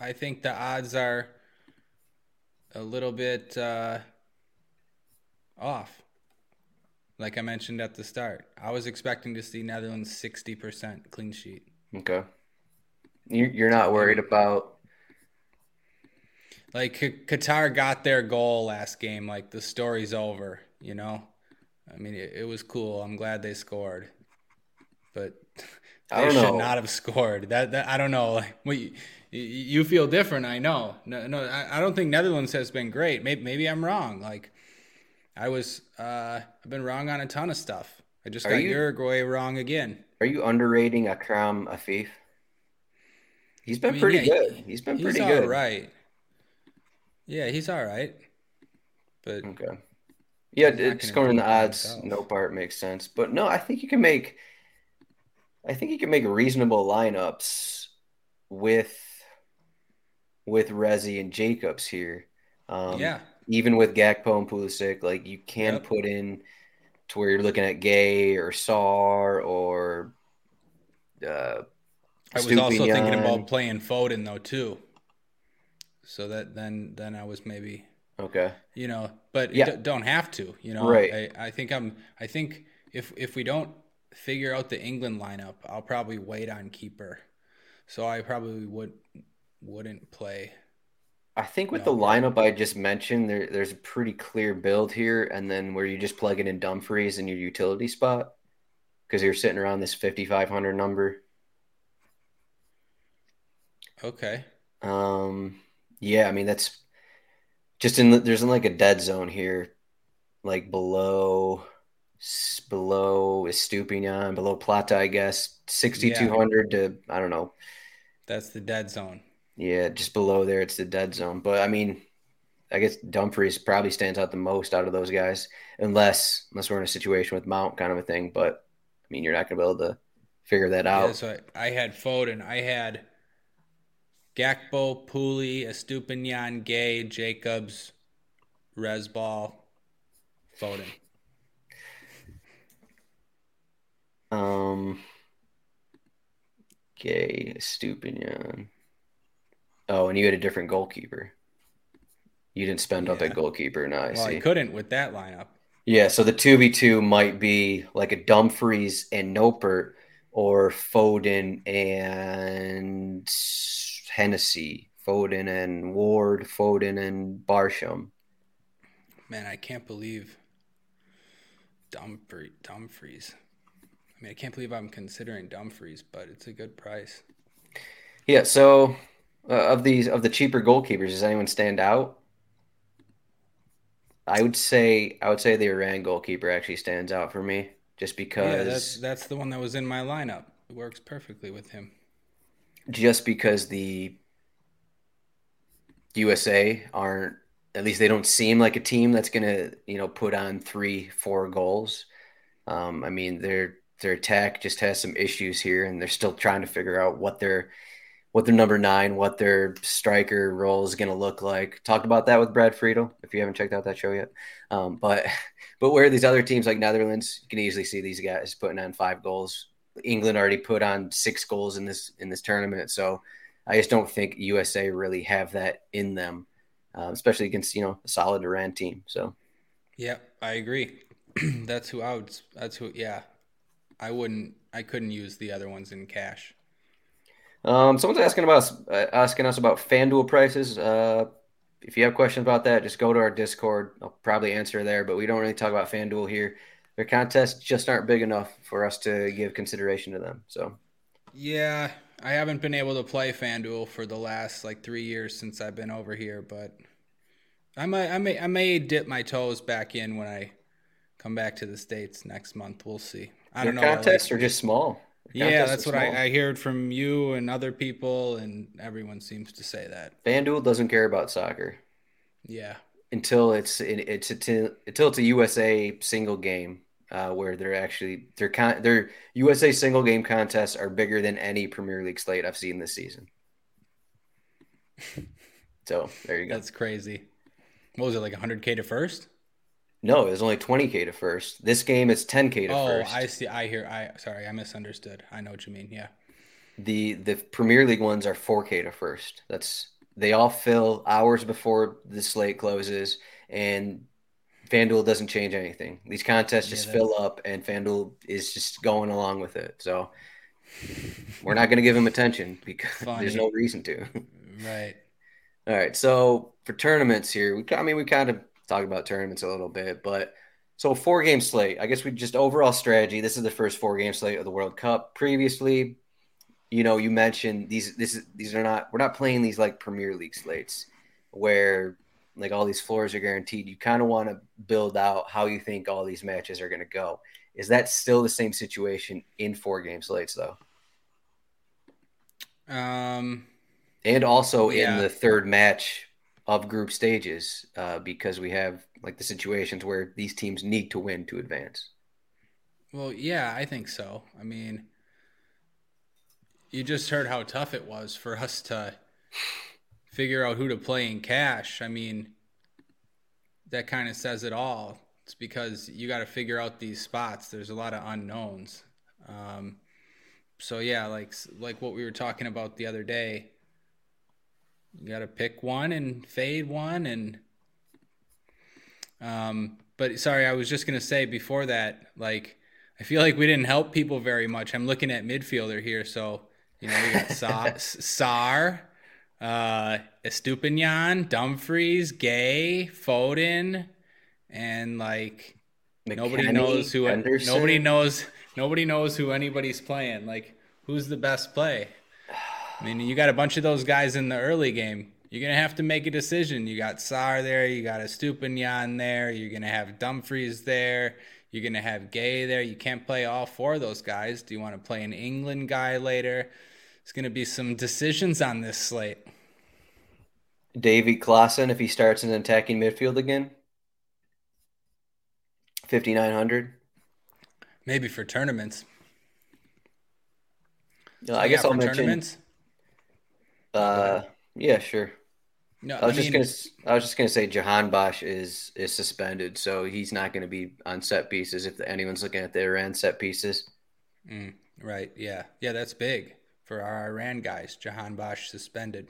I think the odds are a little bit uh, off. Like I mentioned at the start, I was expecting to see Netherlands sixty percent clean sheet. okay, you, you're not worried about. Like Qatar got their goal last game. Like the story's over. You know, I mean it, it was cool. I'm glad they scored, but I they should not have scored. That, that I don't know. Like what you, you feel different. I know. No, no. I, I don't think Netherlands has been great. Maybe maybe I'm wrong. Like I was. Uh, I've been wrong on a ton of stuff. I just Are got you- Uruguay wrong again. Are you underrating Akram Afif? He's been I mean, pretty yeah, good. he- He's been he's pretty all good. right. Yeah, he's all right. But Okay. Yeah, He's not it's gonna in the odds. himself. Noppert makes sense, but no, I think you can make. I think you can make reasonable lineups with with Rezi and Jakobs here. Um, yeah, even with Gakpo and Pulisic, like you can Yep. put in to where you're looking at Gueye or Sarr or uh, I was also thinking about playing Foden though too. So that then then I was maybe okay. you know, but Yeah. d- don't have to, you know. Right. I, I think I'm. I think if if we don't figure out the England lineup, I'll probably wait on keeper. So I probably would wouldn't play. I think with No, the lineup I just mentioned, there there's a pretty clear build here, and then where you just plug it in Dumfries in your utility spot because you're sitting around this 5,500 number. Okay. Um, yeah, I mean that's just in the, there's like a dead zone here, like below below Estupiñán, below Plata, I guess, 6,200 to I don't know. That's the dead zone. Yeah, just below there, it's the dead zone. But I mean, I guess Dumfries probably stands out the most out of those guys, unless unless we're in a situation with Mount kind of a thing. But I mean, you're not gonna be able to figure that Yeah, out. so I, I had Foden. I had Gakpo, Pooley, Estupiñán, Gueye, Jakobs, Resball, Foden. Um, Gueye Stupinian. Oh, and you had a different goalkeeper. You didn't spend up Yeah. at goalkeeper. No, I Well, see. I couldn't with that lineup. Yeah, so the two v two might be like a Dumfries and Noppert, or Foden and Hennessey, Foden and Ward, Foden and Barsham. Man, I can't believe Dumfries. Dumfries. I mean, I can't believe I'm considering Dumfries, but it's a good price. Yeah, so uh, of these of the cheaper goalkeepers, does anyone stand out? I would say I would say the Iran goalkeeper actually stands out for me, just because Yeah, that's that's the one that was in my lineup. It works perfectly with him. just because the USA aren't at least they don't seem like a team that's gonna you know put on three four goals. Um, I mean their their attack just has some issues here, and they're still trying to figure out what their what their number nine, what their striker role is going to look like. Talked about that with Brad Friedel. If you haven't checked out that show yet, um, but but where these other teams like Netherlands, you can easily see these guys putting on five goals. England already put on six goals in this in this tournament, so I just don't think USA really have that in them, uh, especially against you know a solid Iran team. So Yeah, I agree. that's who I would. That's who. Yeah, I wouldn't. I couldn't use the other ones in cash. Um, someone's asking about us, uh, asking us about FanDuel prices. Uh, if you have questions about that, just go to our Discord. I'll probably answer there, but we don't really talk about FanDuel here. Their contests just aren't big enough for us to give consideration to them. So, yeah, I haven't been able to play FanDuel for the last like three years since I've been over here, but I might, I may, I may dip my toes back in when I come back to the states next month. We'll see. I Their don't know. contests are just small. Their yeah, that's what. I, I heard from you and other people, and everyone seems to say that. FanDuel doesn't care about soccer Yeah, until it's it's until until it's a USA single game uh, where they're actually their con their USA single game contests are bigger than any Premier League slate I've seen this season. So there you go. that's crazy. What was it like 100k to first? No, it was only 20k to first. This game is 10k to Oh, first. I see. I hear. I sorry, I misunderstood. I know what you mean. Yeah. The the Premier League ones are 4K to first. That's they all fill hours before the slate closes, and FanDuel doesn't change anything. These contests just Yeah, fill up, and FanDuel is just going along with it. So we're not going to give them attention because Funny. there's no reason to. Right. All right, so for tournaments here, we I mean we kind of talked about tournaments a little bit, but so four game slate. I guess we just overall strategy. This is the first four game slate of the World Cup. Previously, you know, you mentioned these. This is these are not. We're not playing these like Premier League slates where like all these floors are guaranteed. You kind of want to build out how you think all these matches are going to go. Is that still the same situation in four game slates though? Um. and also Yeah. in the third match of group stages uh, because we have like the situations where these teams need to win to advance. Well, yeah, I think so. I mean, you just heard how tough it was for us to figure out who to play in cash. I mean, that kind of says it all. It's because you got to figure out these spots. There's a lot of unknowns. Um, so yeah, like like what we were talking about the other day. You got to pick one and fade one and um but sorry, I was just going to say before that like I feel like we didn't help people very much. I'm looking at midfielder here, so you know, we got Sa- Sarr, uh Estupiñán, Dumfries, Gueye, Foden, and like nobody knows who Henderson. nobody knows nobody knows who anybody's playing. Like who's the best play? I mean, you got a bunch of those guys in the early game. You're gonna have to make a decision. You got Sarr there, you got a Stupinian there, you're gonna have Dumfries there, you're gonna have Gueye there. You can't play all four of those guys. Do you want to play an England guy later? It's gonna be some decisions on this slate. Davy Klaassen if he starts in attacking midfield again. 5900. Maybe for tournaments. Uh, I guess Yeah, I'll mention tournaments. Uh yeah, sure. No, I was I just mean, gonna s- I was just gonna say Jahanbakhsh is is suspended, so he's not gonna be on set pieces if anyone's looking at the Iran set pieces. mm, right? Yeah, yeah, that's big for our Iran guys. Jahanbakhsh suspended.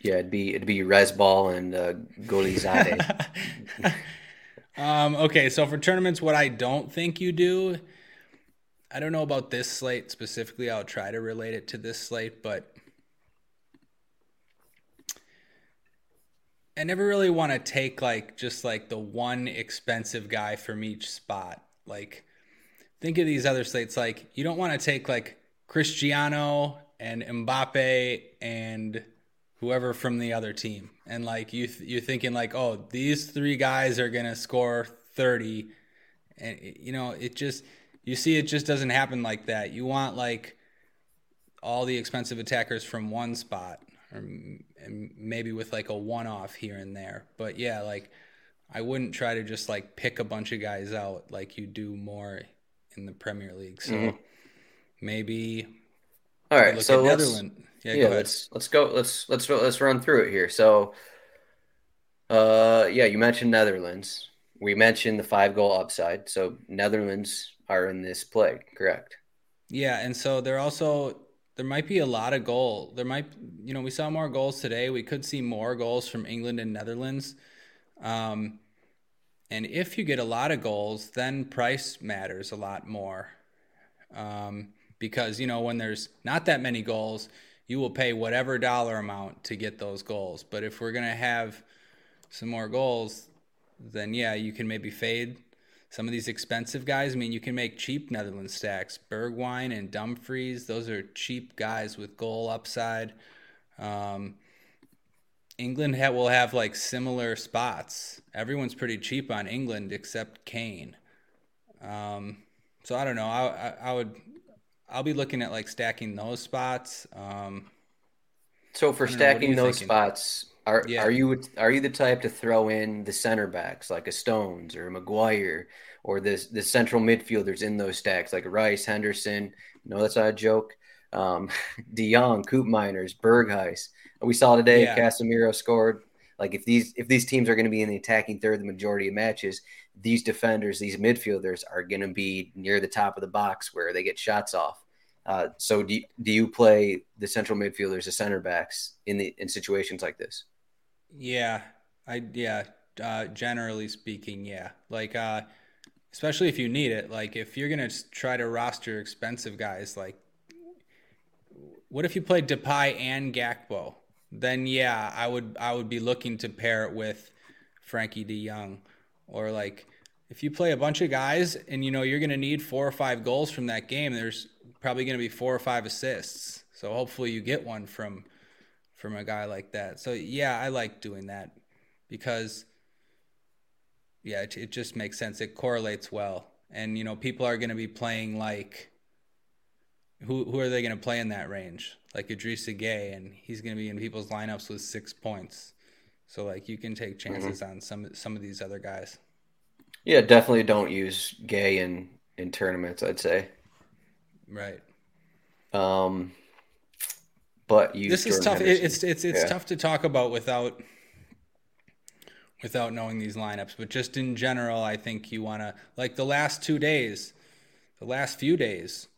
Yeah, it'd be it'd be Rezbal and uh, Gholizadeh. Um, okay, so for tournaments, what I don't think you do, I don't know about this slate specifically. I'll try to relate it to this slate, but I never really want to take like just like the one expensive guy from each spot. Like, think of these other slates. Like, you don't want to take like Cristiano and Mbappe and whoever from the other team, and like you th- you're thinking like, oh, these three guys are gonna score thirty, and you know it just you see it just doesn't happen like that. You want like all the expensive attackers from one spot, or and maybe with like a one-off here and there. But yeah, like I wouldn't try to just like pick a bunch of guys out like you do more in the Premier League. So Mhm. maybe All right, so let's Netherlands. Yeah, yeah, go let's let's go let's let's let's run through it here. So, uh, yeah, you mentioned Netherlands. We mentioned the five goal upside. So Netherlands are in this play, correct? Yeah, and so they're also there might be a lot of goal. There might you know we saw more goals today. We could see more goals from England and Netherlands. Um, and if you get a lot of goals, then price matters a lot more. Um, because you know when there's not that many goals, you will pay whatever dollar amount to get those goals. But if we're gonna have some more goals, then yeah, you can maybe fade some of these expensive guys. I mean, you can make cheap Netherlands stacks. Bergwijn and Dumfries, those are cheap guys with goal upside. Um, England ha- will have like similar spots. Everyone's pretty cheap on England except Kane. Um, so I don't know. I, I, I would I'll be looking at like stacking those spots. Um, so for stacking those thinking? spots, are yeah. are you are you the type to throw in the center backs like a Stones or a Maguire or the the central midfielders in those stacks like Rice, Henderson? No, that's not a joke. Um, De Jong, Koopmeiners, Berghuis. We saw today yeah. Casemiro scored. Like if these if these teams are going to be in the attacking third the majority of matches, these defenders, these midfielders are going to be near the top of the box where they get shots off. Uh, so do do you play the central midfielders, the center backs in the in situations like this? Yeah, I yeah. Uh, generally speaking, yeah. Like uh, especially if you need it. Like if you're gonna try to roster expensive guys, like what if you played Depay and Gakpo? Then yeah, I would I would be looking to pair it with Frenkie De Jong, or like if you play a bunch of guys and you know you're gonna need four or five goals from that game. There's probably gonna be four or five assists. So hopefully you get one from from a guy like that. So yeah, I like doing that because yeah, it, it just makes sense. It correlates well, and you know people are gonna be playing like who who are they going to play in that range? Like Idrissa Gueye and he's going to be in people's lineups with six points. So like you can take mm-hmm. chances mm-hmm. on some some of these other guys. Yeah, definitely don't use Gueye in in tournaments. I'd say. Right. Um, but you. This is tough. it's it's it's yeah. tough to talk about without without knowing these lineups. But just in general, I think you want to like the last two days, the last few days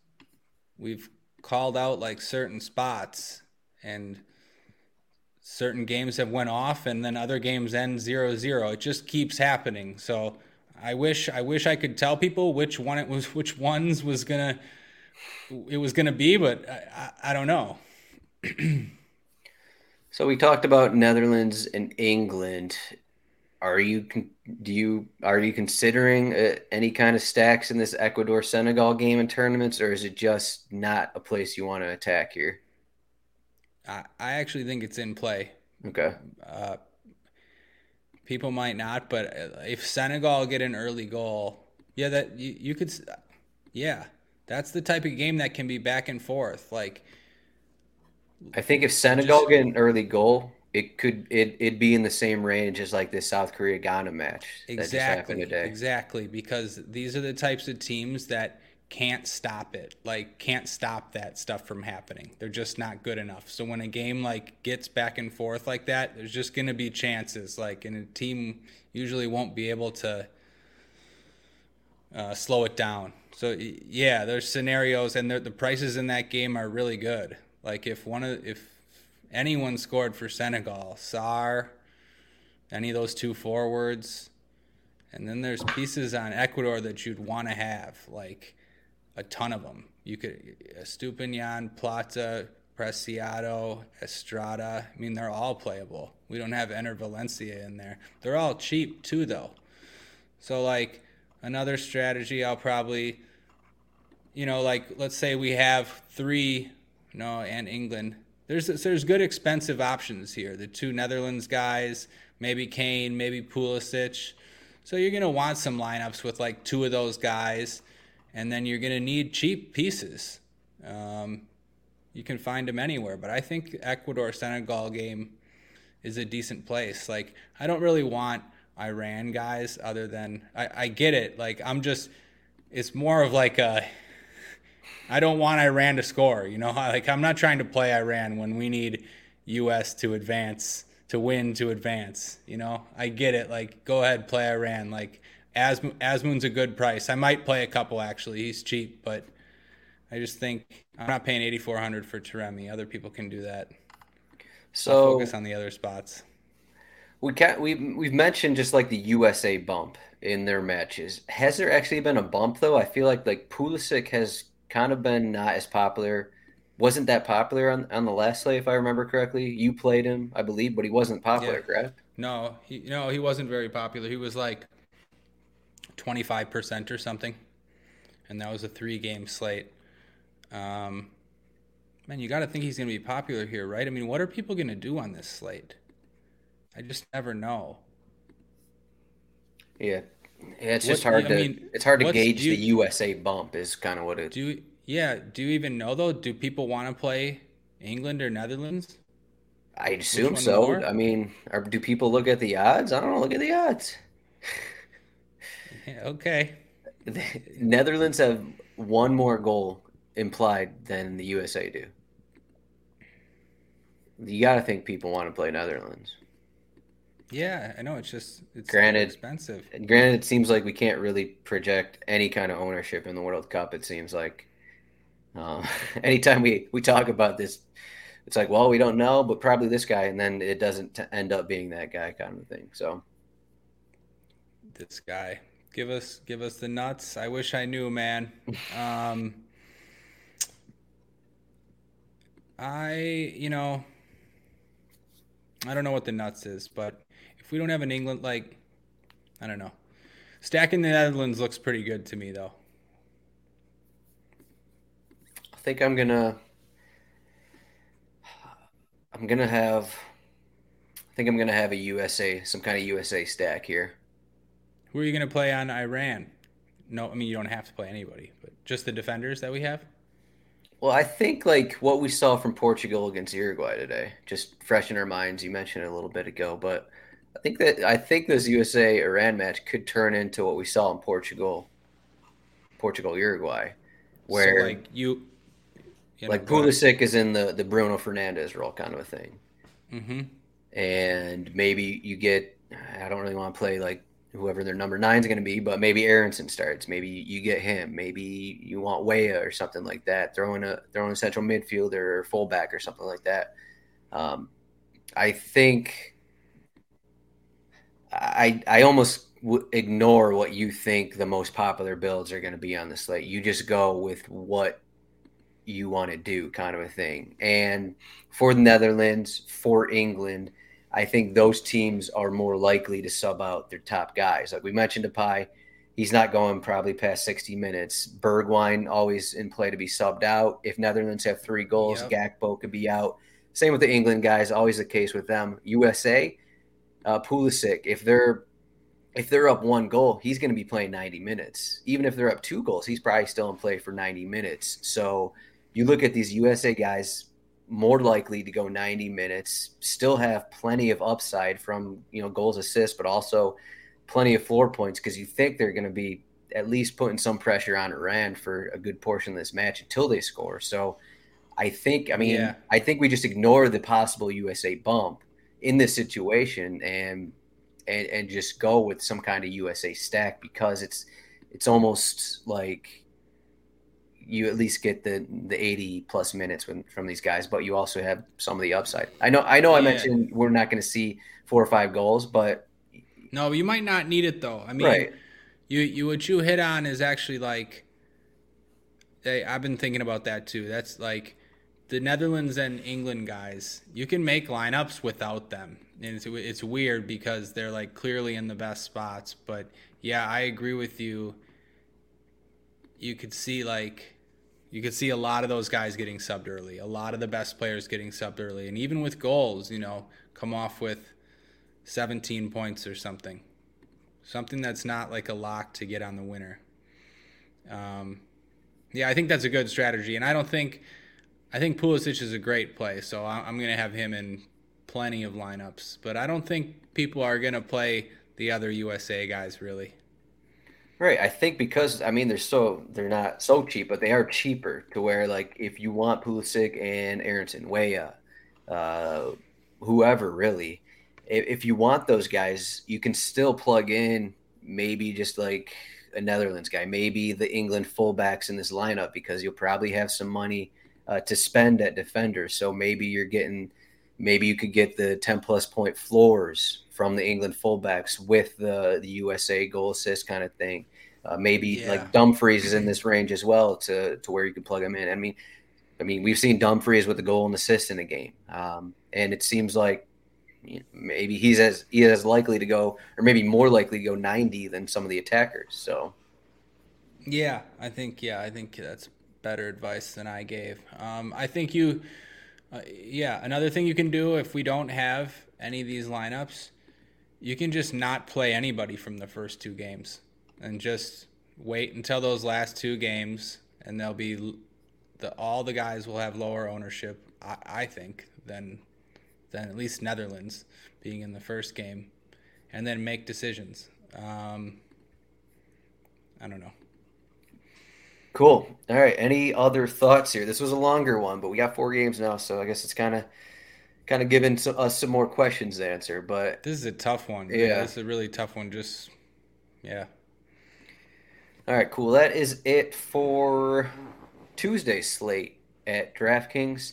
we've called out like certain spots and certain games have went off and then other games end zero zero. It just keeps happening. So I wish I wish I could tell people which one it was which ones was gonna it was gonna be, but I, I, I don't know. so we talked about Netherlands and England are you do you are you considering uh, any kind of stacks in this Ecuador Senegal game in tournaments, or is it just not a place you want to attack here? I, I actually think it's in play. Okay. Uh, people might not, but uh, if Senegal get an early goal, yeah, that you, you could, yeah, that's the type of game that can be back and forth. Like, I think if Senegal just, get an early goal, it could it it'd be in the same range as like this South Korea Ghana match. Exactly. Exactly, because these are the types of teams that can't stop it. Like can't stop that stuff from happening. They're just not good enough. So when a game like gets back and forth like that, there's just going to be chances like and a team usually won't be able to uh, slow it down. So yeah, there's scenarios and the prices in that game are really good. Like if one of if anyone scored for Senegal. Sarr, any of those two forwards. And then there's pieces on Ecuador that you'd want to have, like a ton of them. You could Estupiñán, Plata, Preciado, Estrada. I mean, they're all playable. We don't have Enner Valencia in there. They're all cheap too, though. So, like another strategy, I'll probably, you know, like let's say we have three, no, and England there's there's good expensive options here. The two Netherlands guys, maybe Kane, maybe Pulisic. So you're gonna want some lineups with like two of those guys, and then you're gonna need cheap pieces. Um, you can find them anywhere, but I think Ecuador Senegal game is a decent place. Like I don't really want Iran guys, other than I, I get it. Like I'm just, it's more of like a I don't want Iran to score. You know, like I'm not trying to play Iran when we need U.S. to advance, to win, to advance. You know, I get it. Like, go ahead, play Iran. Like, As Azmoun's a good price. I might play a couple actually. He's cheap, but I just think I'm not paying 8,400 for Taremi. Other people can do that. So I'll focus on the other spots. We can't. we've we've mentioned just like the USA bump in their matches. Has there actually been a bump though? I feel like like Pulisic has kind of been not as popular wasn't that popular on, on the last slate, if I remember correctly. You played him, I believe, but he wasn't popular, Yeah. correct? No, he no, he wasn't very popular. He was like 25% or something. And that was a three game slate. Um, man, you got to think he's going to be popular here, right? I mean, what are people going to do on this slate? I just never know. Yeah. Yeah, it's just hard I to mean, it's hard to gauge you- the USA bump is kind of what it Do yeah, do you even know though? Do people want to play England or Netherlands? I assume so. more? I mean, are, do people look at the odds? I don't know. Look at the odds. Yeah, okay. The Netherlands have one more goal implied than the USA do. You got to think people want to play Netherlands. Yeah, I know it's just it's Granted- expensive. Granted, it seems like we can't really project any kind of ownership in the World Cup. It seems like uh, anytime we, we talk about this, it's like, well, we don't know, but probably this guy, and then it doesn't t- end up being that guy, kind of thing. So This guy. Give us give us the nuts. I wish I knew, man. Um I, you know, I don't know what the nuts is, but if we don't have an England like I don't know. Stacking the Netherlands looks pretty good to me though. I think I'm gonna, I'm gonna have, I think I'm gonna have a USA, some kind of USA stack here. Who are you going to play on Iran? No, I mean you don't have to play anybody, but just the defenders that we have. Well, I think like what we saw from Portugal against Uruguay today, just fresh in our minds. You mentioned it a little bit ago, but I think that I think this USA Iran match could turn into what we saw in Portugal, Portugal Uruguay, where so, like you, you like ahead. Pulisic is in the the Bruno Fernandes role kind of a thing, Mhm. and maybe you get I don't really want to play like whoever their number nine is going to be, but maybe Aaronson starts. Maybe you get him. Maybe you want Weah or something like that. Throwing a throwing a central midfielder or fullback or something like that. Um, I think I I almost w- ignore what you think the most popular builds are going to be on the slate. You just go with what you want to do, kind of a thing. And for the Netherlands, for England, I think those teams are more likely to sub out their top guys. Like we mentioned, Depay, he's not going probably past 60 minutes. Bergwijn always in play to be subbed out. If Netherlands have three goals, Yep. Gakpo could be out. Same with the England guys, always the case with them. USA, uh, Pulisic, if they're if they're up one goal, he's going to be playing 90 minutes. Even if they're up two goals, he's probably still in play for 90 minutes. So you look at these USA guys more likely to go 90 minutes, still have plenty of upside from, you know, goals, assists, but also plenty of floor points because you think they're going to be at least putting some pressure on Iran for a good portion of this match until they score. So I think, I mean, Yeah. I think we just ignore the possible USA bump in this situation and and and just go with some kind of USA stack because it's it's almost like you at least get the the 80 plus minutes when, from these guys but you also have some of the upside. I know I know I mentioned we're not going to see four or five goals but No, you might not need it though. I mean, right you you what you hit on is actually like, hey, I've been thinking about that too. That's like the Netherlands and England guys. You can make lineups without them, and it's it's weird because they're like clearly in the best spots. But yeah, I agree with you. You could see like. You could see a lot of those guys getting subbed early. A lot of the best players getting subbed early, and even with goals, you know, come off with 17 points or something something that's not like a lock to get on the winner. Um, yeah, I think that's a good strategy, and I don't think I think Pulisic is a great play, so I'm going to have him in plenty of lineups. But I don't think people are going to play the other USA guys really. Right. I think because I mean they're so they're not so cheap, but they are cheaper to where like if you want Pulisic and Aaronson, Weah, uh, whoever really, if, if you want those guys, you can still plug in maybe just like a Netherlands guy, maybe the England fullbacks in this lineup because you'll probably have some money uh, to spend at defenders. So maybe you're getting, maybe you could get the 10 plus point floors from the England fullbacks with the, the USA goal assist kind of thing. Uh, maybe Yeah. like Dumfries is in this range as well to, to where you can plug him in. I mean, I mean, we've seen Dumfries with a goal and assist in a game, um, and it seems like maybe he's as he is likely to go, or maybe more likely to go 90 than some of the attackers. So, yeah, I think yeah, I think that's better advice than I gave. Um, I think you, uh, yeah, another thing you can do if we don't have any of these lineups, you can just not play anybody from the first two games and just wait until those last two games, and they'll be the all the guys will have lower ownership. I, I think than than at least Netherlands being in the first game, and then make decisions. Um, I don't know. Cool. All right. Any other thoughts here? This was a longer one, but we got four games now, so I guess it's kind of kind of giving some, us some more questions to answer. But this is a tough one. Yeah, yeah this is a really tough one. Just yeah. All right. Cool. That is it for Tuesday slate at DraftKings.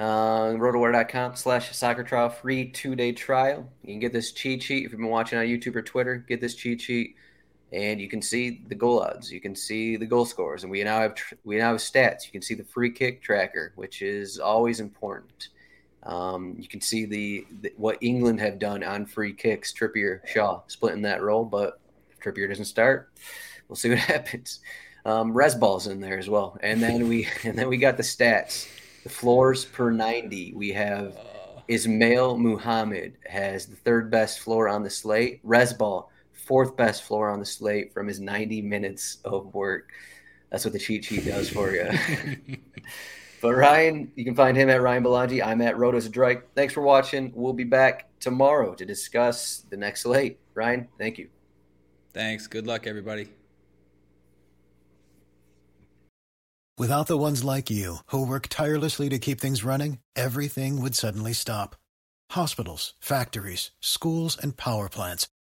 Uh, rotowire.com slash soccer trial free two day trial. You can get this cheat sheet if you've been watching on YouTube or Twitter. Get this cheat sheet, and you can see the goal odds. You can see the goal scores, and we now have we now have stats. You can see the free kick tracker, which is always important. Um, you can see the, the, what England have done on free kicks. Trippier, Shaw splitting that role, but if Trippier doesn't start, we'll see what happens. Um, Resball's in there as well, and then we and then we got the stats. The floors per 90. We have Ismail Muhammad has the third best floor on the slate. Resball, fourth best floor on the slate from his 90 minutes of work. That's what the cheat sheet does for you. but Ryan, you can find him at Ryan Belangi. I'm at Rotos Drake. Thanks for watching. We'll be back tomorrow to discuss the next slate. Ryan, thank you. Thanks. Good luck, everybody. Without the ones like you, who work tirelessly to keep things running, everything would suddenly stop. Hospitals, factories, schools, and power plants,